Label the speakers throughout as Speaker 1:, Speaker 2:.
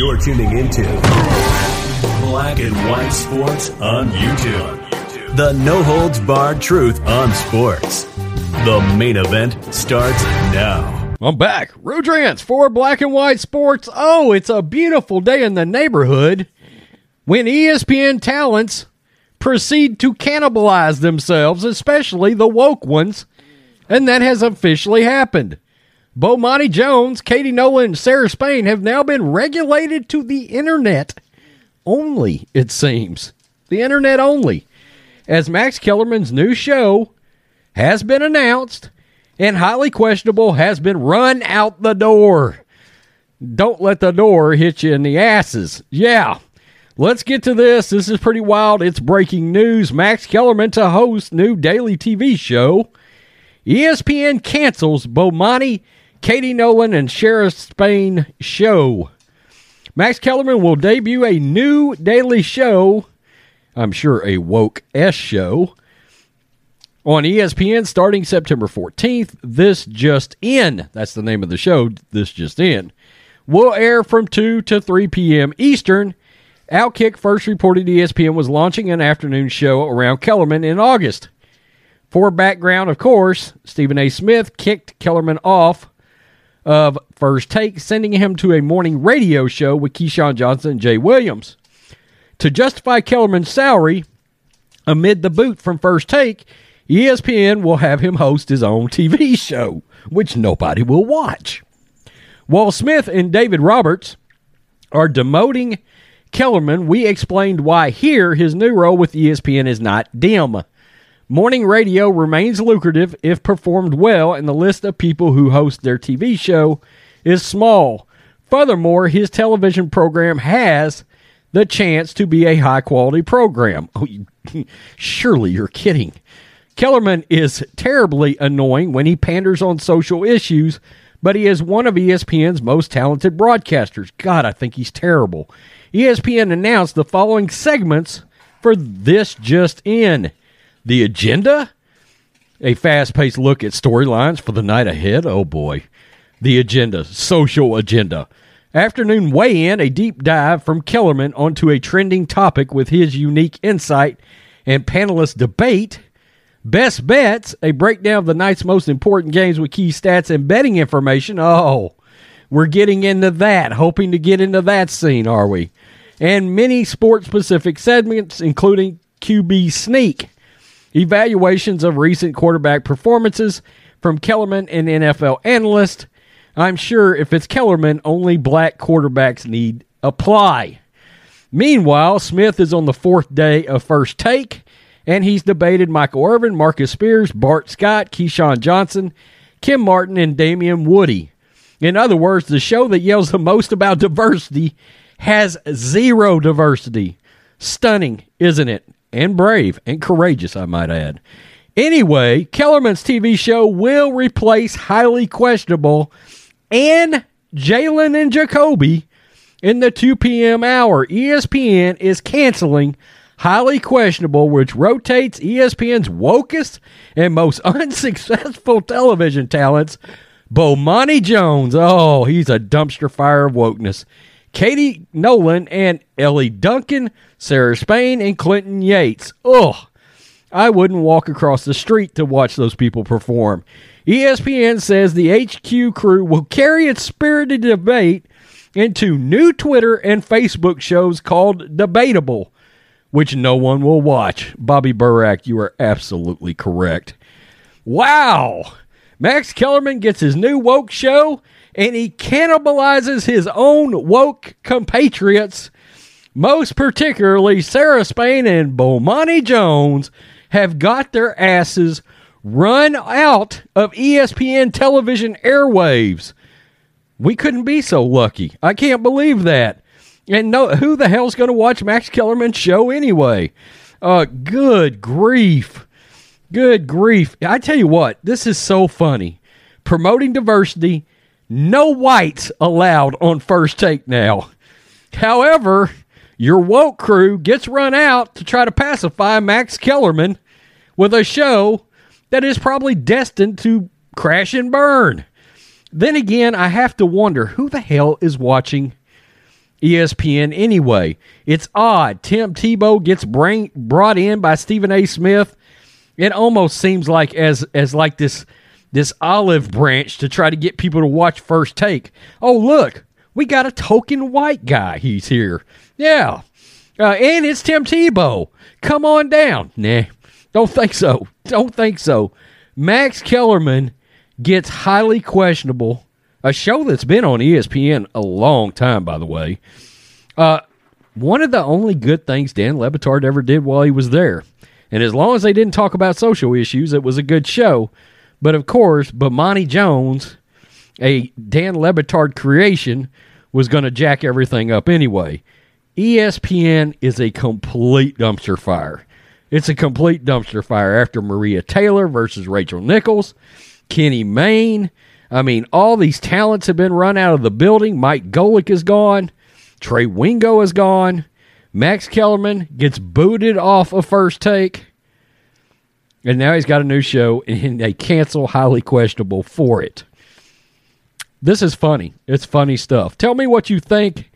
Speaker 1: You're tuning into Black and White Sports on YouTube. The no holds barred truth on sports. The main event starts now.
Speaker 2: I'm back. Rudrance for Black and White Sports. Oh, it's a beautiful day in the neighborhood when ESPN talents proceed to cannibalize themselves, especially the woke ones, and that has officially happened. Bomani Jones, Katie Nolan, and Sarah Spain have now been regulated to the internet only, it seems. The internet only. As Max Kellerman's new show has been announced and highly questionable has been run out the door. Don't let the door hit you in the asses. Yeah. Let's get to this. This is pretty wild. It's breaking news. Max Kellerman to host new daily TV show. ESPN cancels Bomani, Katie Nolan, and Sarah Spain show. Max Kellerman will debut a new daily show. I'm sure a woke S show on ESPN starting September 14th. This Just In, that's the name of the show, This Just In, will air from 2 to 3 p.m. Eastern. Outkick first reported ESPN was launching an afternoon show around Kellerman in August. For background, of course, Stephen A. Smith kicked Kellerman off of First Take, sending him to a morning radio show with Keyshawn Johnson and Jay Williams. To justify Kellerman's salary, amid the boot from First Take, ESPN will have him host his own TV show, which nobody will watch. While Smith and David Roberts are demoting Kellerman, we explained why here his new role with ESPN is not dim. Morning radio remains lucrative if performed well, and the list of people who host their TV show is small. Furthermore, his television program has the chance to be a high quality program. Oh, you, surely you're kidding. Kellerman is terribly annoying when he panders on social issues, but he is one of ESPN's most talented broadcasters. God, I think he's terrible. ESPN announced the following segments for this just in. The agenda, a fast paced look at storylines for the night ahead. Oh boy. The agenda, social agenda. Afternoon weigh in, a deep dive from Kellerman onto a trending topic with his unique insight and panelist debate. Best bets, a breakdown of the night's most important games with key stats and betting information. Oh, we're getting into that, hoping to get into that scene, are we? And many sports specific segments, including QB Sneak evaluations of recent quarterback performances from Kellerman and NFL analyst. I'm sure if it's Kellerman, only black quarterbacks need apply. Meanwhile, Smith is on the fourth day of first take, and he's debated Michael Irvin, Marcus Spears, Bart Scott, Keyshawn Johnson, Kim Martin, and Damien Woody. In other words, the show that yells the most about diversity has zero diversity. Stunning, isn't it? And brave and courageous, I might add. Anyway, Kellerman's TV show will replace highly questionable and Jalen and Jacoby in the 2 p.m. hour. ESPN is canceling highly questionable, which rotates ESPN's wokest and most unsuccessful television talents. Bomani Jones. Oh, he's a dumpster fire of wokeness. Katie Nolan and Ellie Duncan, Sarah Spain, and Clinton Yates. Ugh. I wouldn't walk across the street to watch those people perform. ESPN says the HQ crew will carry its spirited debate into new Twitter and Facebook shows called Debatable, which no one will watch. Bobby Burack, you are absolutely correct. Wow! Max Kellerman gets his new woke show and he cannibalizes his own woke compatriots. Most particularly, Sarah Spain and Bomani Jones have got their asses run out of ESPN television airwaves. We couldn't be so lucky. I can't believe that. And no, who the hell's going to watch Max Kellerman's show anyway? Uh, good grief. Good grief. I tell you what, this is so funny. Promoting diversity, no whites allowed on first take now. However, your woke crew gets run out to try to pacify Max Kellerman with a show that is probably destined to crash and burn. Then again, I have to wonder who the hell is watching ESPN anyway. It's odd. Tim Tebow gets brought in by Stephen A. Smith. It almost seems like as as like this this olive branch to try to get people to watch First Take. Oh look, we got a token white guy. He's here. Yeah, uh, and it's Tim Tebow. Come on down. Nah, don't think so. Don't think so. Max Kellerman gets highly questionable. A show that's been on ESPN a long time, by the way. Uh, one of the only good things Dan Le Batard ever did while he was there. And as long as they didn't talk about social issues, it was a good show. But of course, Bomani Jones, a Dan Le Batard creation, was going to jack everything up anyway. ESPN is a complete dumpster fire. It's a complete dumpster fire after Maria Taylor versus Rachel Nichols, Kenny Mayne. I mean, all these talents have been run out of the building. Mike Golic is gone. Trey Wingo is gone. Max Kellerman gets booted off a first take. And now he's got a new show, and they cancel highly questionable for it. This is funny. It's funny stuff. Tell me what you think.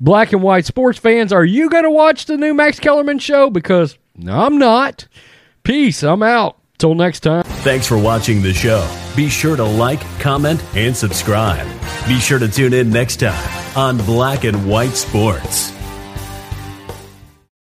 Speaker 2: Black and white sports fans, are you going to watch the new Max Kellerman show? Because I'm not. Peace. I'm out. Till next time.
Speaker 1: Thanks for watching the show. Be sure to like, comment, and subscribe. Be sure to tune in next time on Black and White Sports.